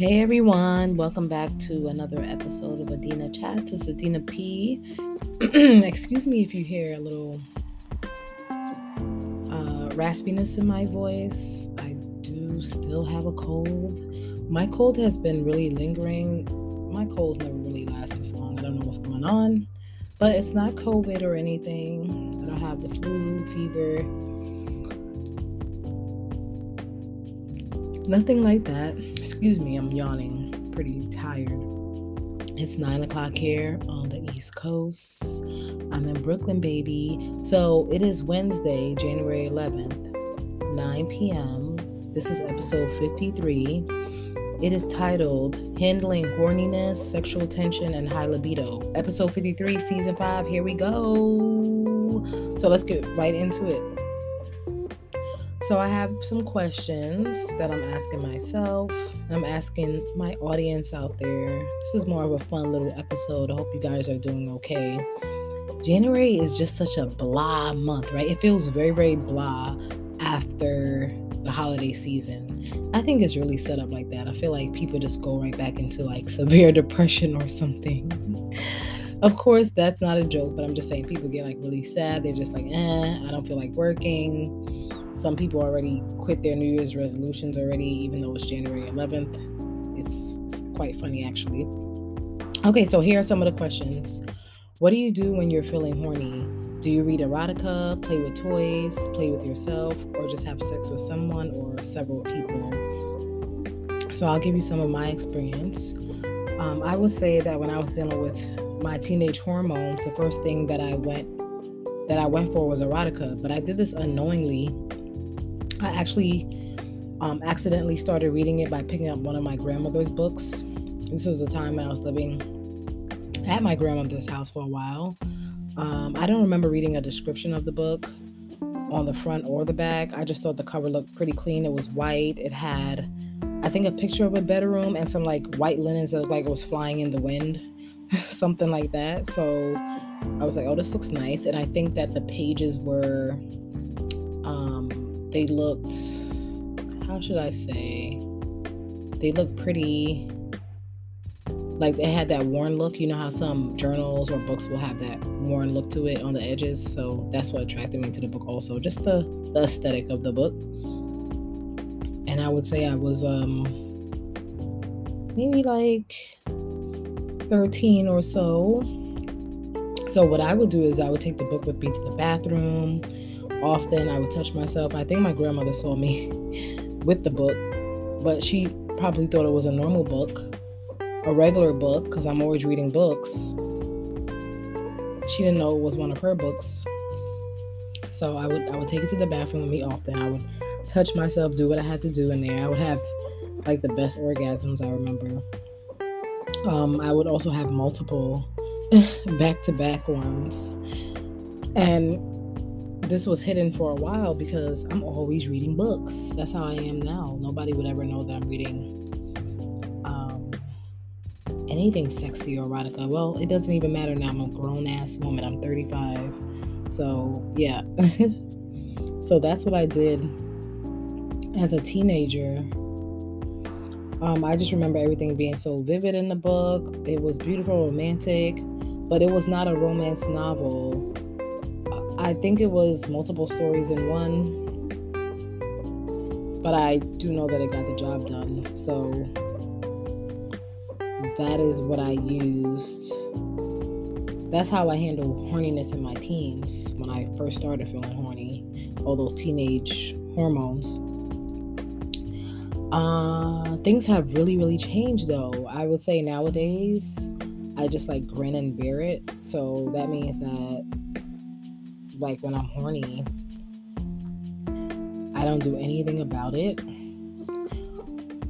Hey everyone, welcome back to another episode of Niani Chats. It's Niani P. Excuse me if you hear a little uh, raspiness in my voice. I do still have a cold. My cold has been really lingering. My colds never really last this long. I don't know what's going on, but it's not COVID or anything. I don't have the flu, fever Nothing like that. Excuse me, I'm yawning. Pretty tired. It's nine o'clock here on the East Coast. I'm in Brooklyn, baby. So it is Wednesday, January 11th, 9 p.m. This is episode 53. It is titled Handling Horniness, Sexual Tension, and High Libido. Episode 53, season 5. Here we go. So let's get right into it. So I have some questions that I'm asking myself and I'm asking my audience out there. This is more of a fun little episode. I hope you guys are doing okay. January is just such a blah month, right? It feels very, very blah after the holiday season. I think it's really set up like that. I feel like people just go right back into like severe depression or something. of course, that's not a joke, but I'm just saying people get like really sad. They're just like, eh, I don't feel like working some people already quit their New Year's resolutions already, even though it's January 11th. It's, it's quite funny, actually. Okay, so here are some of the questions. What do you do when you're feeling horny? Do you read erotica, play with toys, play with yourself, or just have sex with someone or several people? So I'll give you some of my experience. Um, I would say that when I was dealing with my teenage hormones, the first thing that I went that I went for was erotica, but I did this unknowingly I actually um, accidentally started reading it by picking up one of my grandmother's books. This was a time when I was living at my grandmother's house for a while. Um, I don't remember reading a description of the book on the front or the back. I just thought the cover looked pretty clean. It was white. It had, I think, a picture of a bedroom and some like white linens that like it was flying in the wind, something like that. So I was like, oh, this looks nice. And I think that the pages were they looked how should I say? They looked pretty like they had that worn look. You know how some journals or books will have that worn look to it on the edges. So that's what attracted me to the book also. Just the, the aesthetic of the book. And I would say I was um maybe like 13 or so. So what I would do is I would take the book with me to the bathroom often I would touch myself. I think my grandmother saw me with the book, but she probably thought it was a normal book, a regular book, because I'm always reading books. She didn't know it was one of her books. So I would I would take it to the bathroom with me often. I would touch myself, do what I had to do in there. I would have like the best orgasms I remember. Um, I would also have multiple back to back ones. And this was hidden for a while because I'm always reading books. That's how I am now. Nobody would ever know that I'm reading um, anything sexy or erotica. Well, it doesn't even matter now. I'm a grown ass woman. I'm 35. So, yeah. so that's what I did as a teenager. Um, I just remember everything being so vivid in the book. It was beautiful, romantic, but it was not a romance novel I think it was multiple stories in one, but I do know that it got the job done. So that is what I used. That's how I handle horniness in my teens when I first started feeling horny, all those teenage hormones. Uh, things have really, really changed though. I would say nowadays, I just like grin and bear it. So that means that like when I'm horny, I don't do anything about it.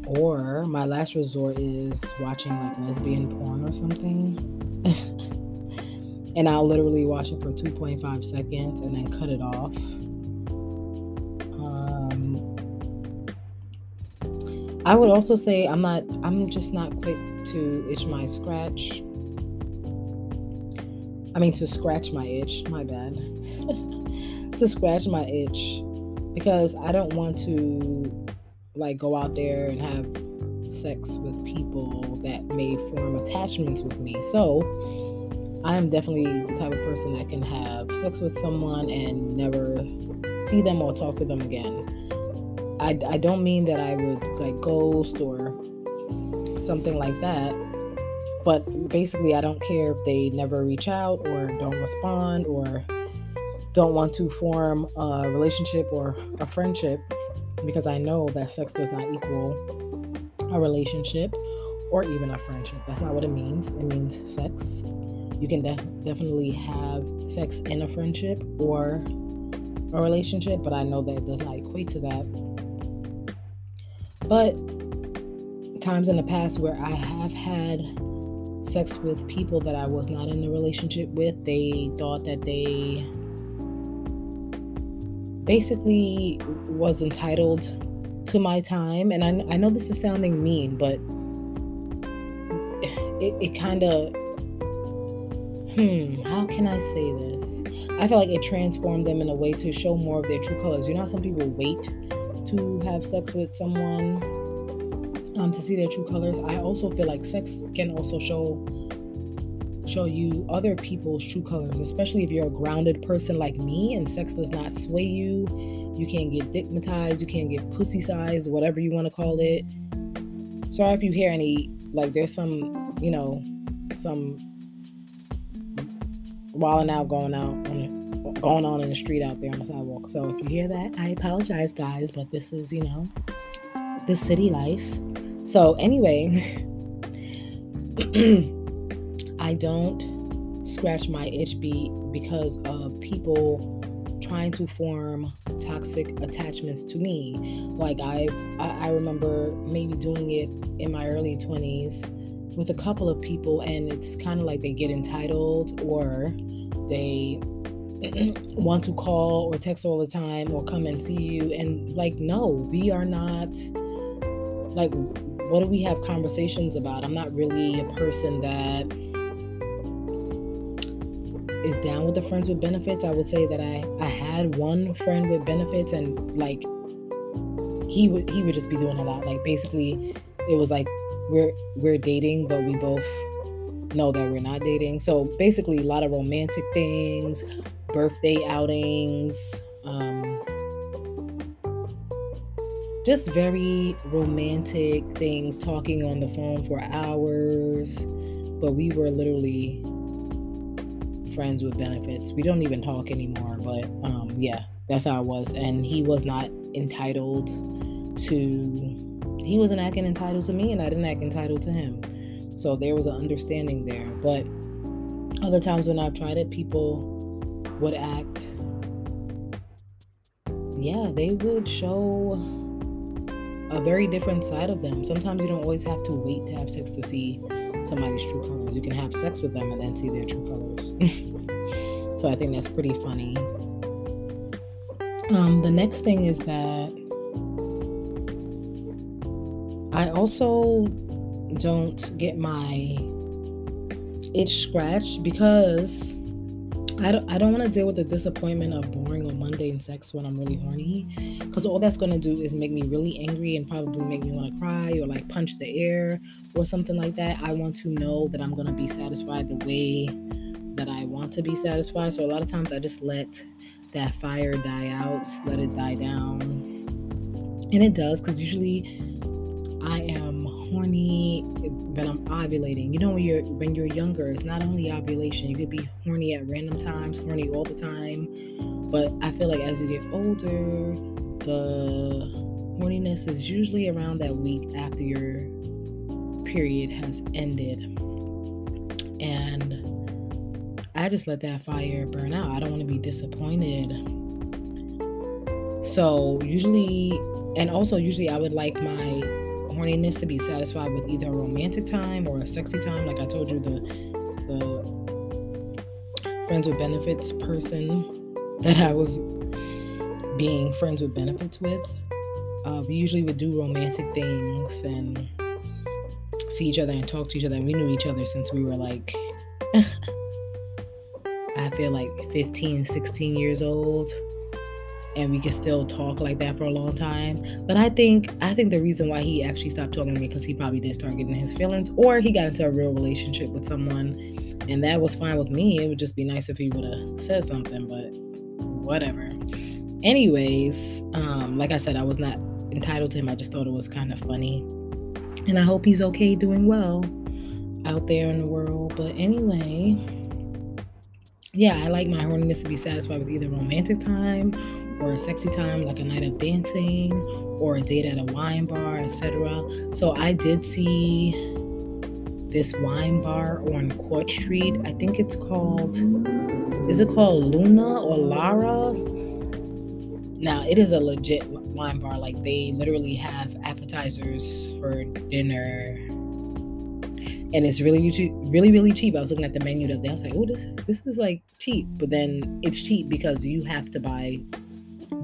Or my last resort is watching like lesbian porn or something. and I'll literally watch it for 2.5 seconds and then cut it off. Um, I would also say I'm not, I'm just not quick to itch my scratch I mean, to scratch my itch, my bad. To scratch my itch because I don't want to like go out there and have sex with people that may form attachments with me. So I am definitely the type of person that can have sex with someone and never see them or talk to them again. I, I don't mean that I would like ghost or something like that. But basically, I don't care if they never reach out or don't respond or don't want to form a relationship or a friendship because I know that sex does not equal a relationship or even a friendship. That's not what it means. It means sex. You can de- definitely have sex in a friendship or a relationship, but I know that it does not equate to that. But times in the past where I have had sex with people that I was not in a relationship with, they thought that they basically was entitled to my time. And I, I know this is sounding mean, but it, it kind of, hmm, how can I say this? I feel like it transformed them in a way to show more of their true colors. You know some people wait to have sex with someone um, to see their true colors. I also feel like sex can also show show you other people's true colors, especially if you're a grounded person like me and sex does not sway you. You can't get dickmatized, you can't get pussy sized, whatever you want to call it. Sorry if you hear any like there's some, you know, some walling out going out on going on in the street out there on the sidewalk. So if you hear that, I apologize guys, but this is, you know, the city life. So, anyway, I don't scratch my itch beat because of people trying to form toxic attachments to me. Like I've I, I remember maybe doing it in my early 20s with a couple of people and it's kind of like they get entitled or they want to call or text all the time or come and see you and like no we are not like what do we have conversations about? I'm not really a person that is down with the friends with benefits. I would say that I I had one friend with benefits and like he would he would just be doing a lot. Like basically it was like we're we're dating but we both know that we're not dating. So basically a lot of romantic things, birthday outings, um just very romantic things, talking on the phone for hours. But we were literally friends with benefits. We don't even talk anymore, but um, yeah, that's how it was. And he was not entitled to, he wasn't acting entitled to me, and I didn't act entitled to him. So there was an understanding there. But other times when I've tried it, people would act, yeah, they would show a very different side of them. Sometimes you don't always have to wait to have sex to see somebody's true colors. You can have sex with them and then see their true colors. so I think that's pretty funny. Um, the next thing is that I also don't get my itch scratched because I don't, I don't want to deal with the disappointment of boring or mundane sex when I'm really horny. Because all that's going to do is make me really angry and probably make me want to cry or like punch the air or something like that. I want to know that I'm going to be satisfied the way want to be satisfied. So a lot of times I just let that fire die out, let it die down. And it does because usually I am horny when I'm ovulating. You know when you're when you're younger, it's not only ovulation. You could be horny at random times, horny all the time. But I feel like as you get older, the horniness is usually around that week after your period has ended. And I just let that fire burn out. I don't want to be disappointed. So usually and also usually I would like my horniness to be satisfied with either a romantic time or a sexy time. Like I told you, the the friends with benefits person that I was being friends with benefits with. Uh, we usually would do romantic things and see each other and talk to each other. We knew each other since we were like, I feel like 15, 16 years old. and we can still talk like that for a long time. But I think I think the reason why he actually stopped talking to me because he probably did start getting his feelings, or he got into a real relationship with someone, and that was fine with me. It would just be nice if he would have said something, but whatever. Anyways, um, like I said, I was not entitled to him. I just thought it was kind of funny, and I hope he's okay, doing well out there in the world. But anyway yeah, I like my horniness to be satisfied with either romantic time or a sexy time like a night of dancing or a date at a wine bar, etc. So I did see this wine bar on Court Street. I think it's called is it called Luna or Lara? Now, it is a legit wine bar like they literally have appetizers for dinner and it's really cheap, really really cheap. I was looking at the menu the other day. I was like, oh, this this is like cheap, but then it's cheap because you have to buy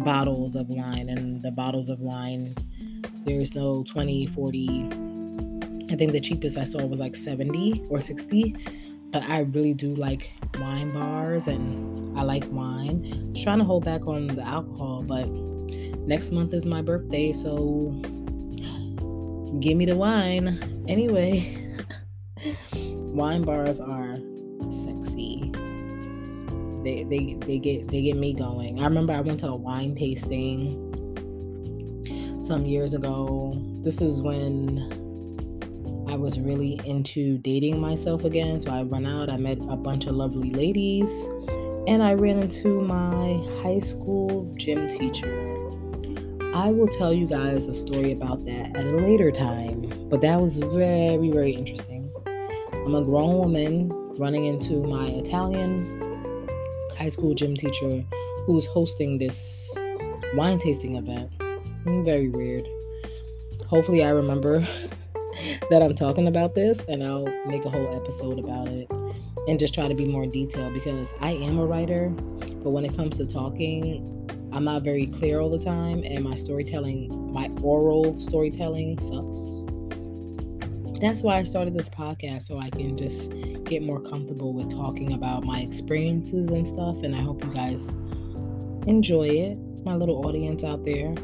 bottles of wine and the bottles of wine there's no 20 40 i think the cheapest i saw was like 70 or 60 but i really do like wine bars and i like wine. I'm trying to hold back on the alcohol but next month is my birthday so give me the wine. Anyway wine bars are sexy they they they get they get me going. I remember I went to a wine tasting some years ago. This is when I was really into dating myself again. So I went out, I met a bunch of lovely ladies, and I ran into my high school gym teacher. I will tell you guys a story about that at a later time, but that was very, very interesting. I'm a grown woman running into my Italian high school gym teacher who's hosting this wine tasting event. Mm, very weird. Hopefully, I remember that I'm talking about this and I'll make a whole episode about it and just try to be more detailed because I am a writer, but when it comes to talking, I'm not very clear all the time, and my storytelling, my oral storytelling sucks. That's why I started this podcast so I can just get more comfortable with talking about my experiences and stuff. And I hope you guys enjoy it, my little audience out there.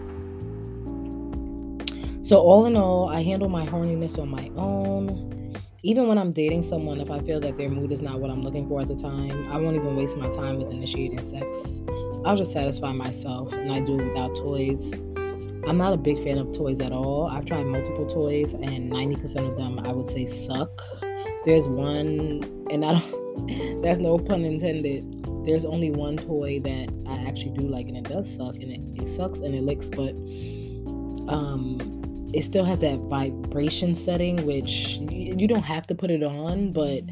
So, all in all, I handle my horniness on my own. Even when I'm dating someone, if I feel that their mood is not what I'm looking for at the time, I won't even waste my time with initiating sex. I'll just satisfy myself, and I do it without toys. I'm not a big fan of toys at all. I've tried multiple toys, and 90% of them I would say suck. There's one, and I don't, that's no pun intended. There's only one toy that I actually do like, and it does suck, and it, it sucks and it licks, but um, it still has that vibration setting, which you, you don't have to put it on, but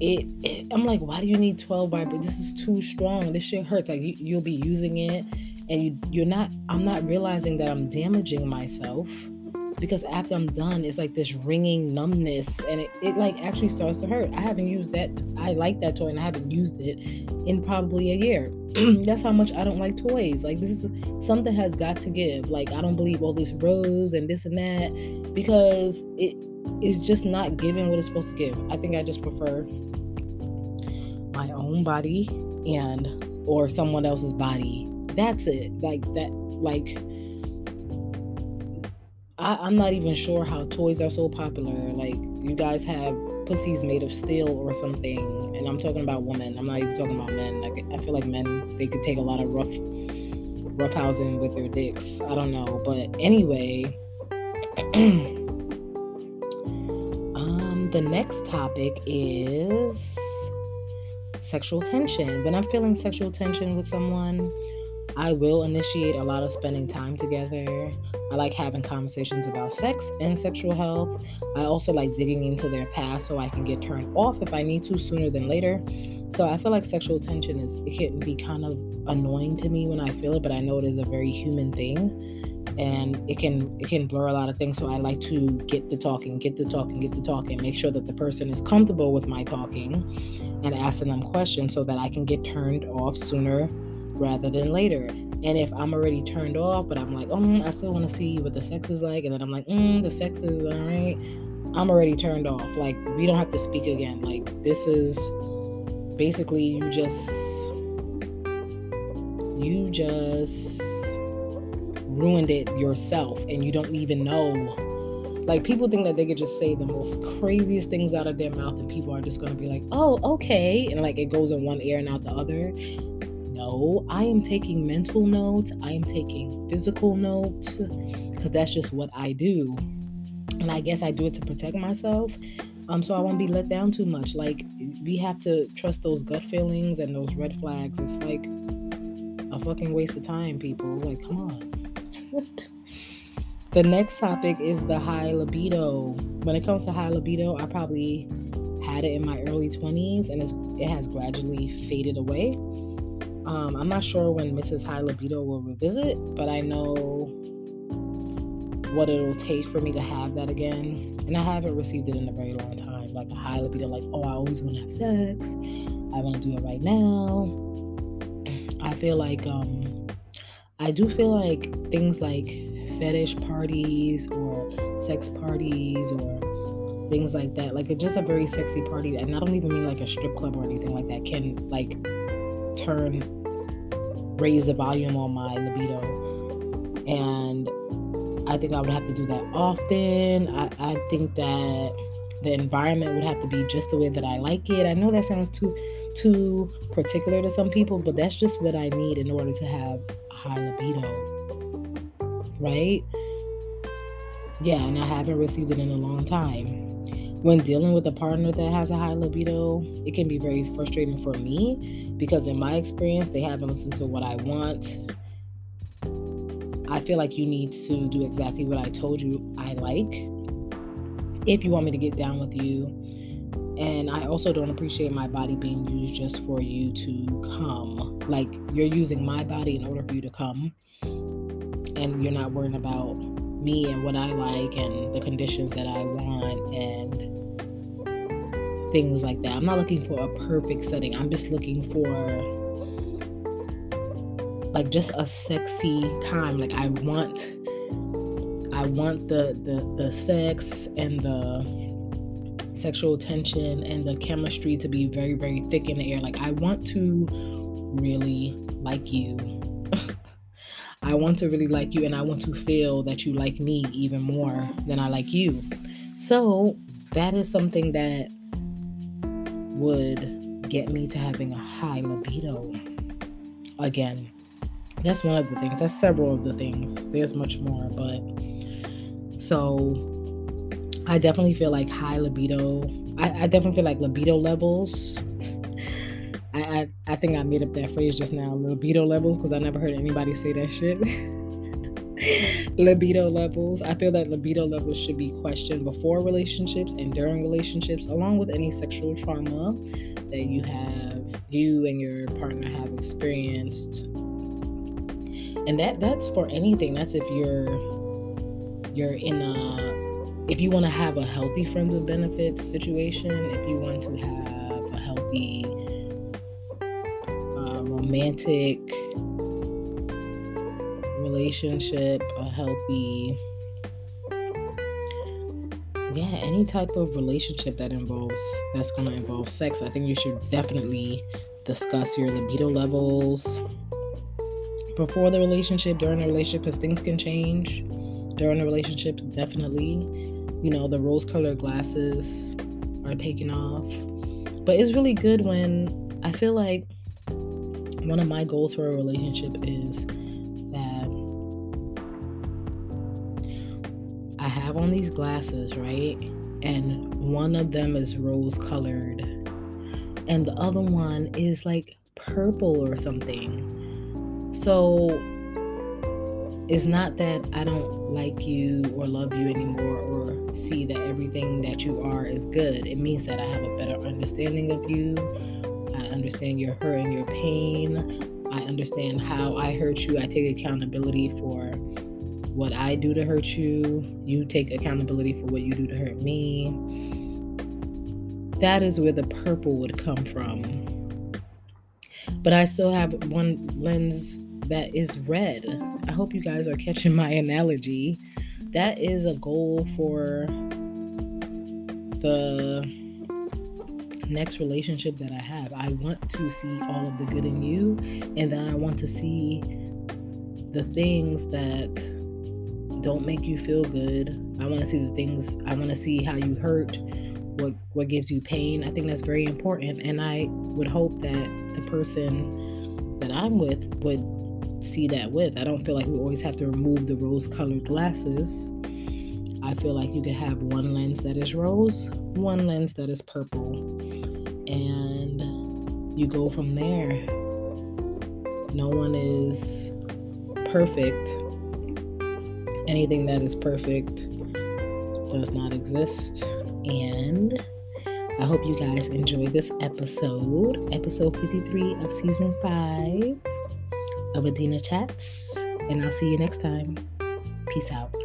it, it, I'm like, why do you need 12 vibrations? This is too strong. This shit hurts. Like you, you'll be using it, and you, you're not. I'm not realizing that I'm damaging myself because after I'm done, it's like this ringing numbness and it, it like actually starts to hurt. I haven't used that. I like that toy and I haven't used it in probably a year. That's how much I don't like toys. Like this is something has got to give. Like I don't believe all this rose and this and that because it is just not giving what it's supposed to give. I think I just prefer my own body and or someone else's body. That's it. Like that like I, am not even sure how toys are so popular. Like you guys have pussies made of steel or something, and I'm talking about women. I'm not even talking about men. Like I feel like men they could take a lot of rough rough housing with their dicks. I don't know, but anyway. um, the next topic is sexual tension. When I'm feeling sexual tension with someone, I will initiate a lot of spending time together. I like having conversations about sex and sexual health. I also like digging into their past so I can get turned off if I need to sooner than later. So I feel like sexual tension is it can be kind of annoying to me when I feel it, but I know it is a very human thing and it can it can blur a lot of things so i like to get the talking get the talking get the talking make sure that the person is comfortable with my talking and asking them questions so that i can get turned off sooner rather than later. And if I'm already turned off, but I'm like, oh, I still want to see what the sex is like, and then I'm like, mm, the sex is all right, I'm already turned off. Like, we don't have to speak again. Like, this is basically you just you just ruined it yourself and you don't even know. Like people think that they could just say the most craziest things out of their mouth and people are just going to be like, "Oh, okay." And like it goes in one ear and out the other. I am taking mental notes. I am taking physical notes because that's just what I do. And I guess I do it to protect myself. Um, so I won't be let down too much. Like we have to trust those gut feelings and those red flags. It's like a fucking waste of time, people. Like, come on. the next topic is the high libido. When it comes to high libido, I probably had it in my early 20s and it has gradually faded away. Um, I'm not sure when Mrs. High Libido will revisit, but I know what it'll take for me to have that again. And I haven't received it in a very long time. Like a high libido, like, oh, I always want to have sex. I want to do it right now. I feel like um I do feel like things like fetish parties or sex parties or things like that, like it's just a very sexy party, and I don't even mean like a strip club or anything like that, can like turn raise the volume on my libido. And I think I would have to do that often. I, I think that the environment would have to be just the way that I like it. I know that sounds too too particular to some people, but that's just what I need in order to have high libido. Right? Yeah, and I haven't received it in a long time. When dealing with a partner that has a high libido, it can be very frustrating for me because, in my experience, they haven't listened to what I want I feel like you need to do exactly what I told you I like if you want me to get down with you. And I also don't appreciate my body being used just for you to come. Like you're using my body in order for you to come. And you're not worrying about me and what I like and the conditions that I want and things like that. I'm not looking for a perfect setting. I'm just looking for like just a sexy time. Like I want I want the the the sex and the sexual tension and the chemistry to be very very thick in the air. Like I want to really like you. I want to really like you and I want to feel that you like me even more than I like you. So, that is something that would get me to having a high libido again. That's one of the things. That's several of the things. There's much more, but so I definitely feel like high libido. I, I definitely feel like libido levels. I, I, I think I made up that phrase just now, libido levels, because I never heard anybody say that shit. libido levels. I feel that libido levels should be questioned before relationships and during relationships, along with any sexual trauma that you have, you and your partner have experienced and that that's for anything that's if you're you're in a if you want to have a healthy friends with benefits situation if you want to have a healthy romantic relationship a healthy yeah any type of relationship that involves that's going to involve sex i think you should definitely discuss your libido levels before the relationship, during the relationship, because things can change during the relationship, definitely. You know, the rose colored glasses are taken off. But it's really good when I feel like one of my goals for a relationship is that I have on these glasses, right? And one of them is rose colored, and the other one is like purple or something so it's not that I don't like you or love you anymore or see that everything that you are is good. It means that I have a better understanding of you. Understand your hurt and your pain. I understand how I hurt you. I take accountability for what I do to hurt you. You take accountability for what you do to hurt me. That is where the purple would come from. But I still have one lens that is red. I hope you guys are catching my analogy. That is a goal for the next relationship that I have. I want to see all of the good in you, and then I want to see the things that don't make you feel good. I want to see the things, I want to see how you hurt, what what gives you pain. I think that's very important and I would hope that the person that I'm with would see that with. I don't feel like we always have to remove the rose-colored glasses. I feel like you could have one lens that is rose, one lens that is purple. You go from there. No one is perfect. Anything that is perfect does not exist. And I hope you guys enjoyed this episode, episode 53 of season 5 of Niani Chats. And I'll see you next time. Peace out.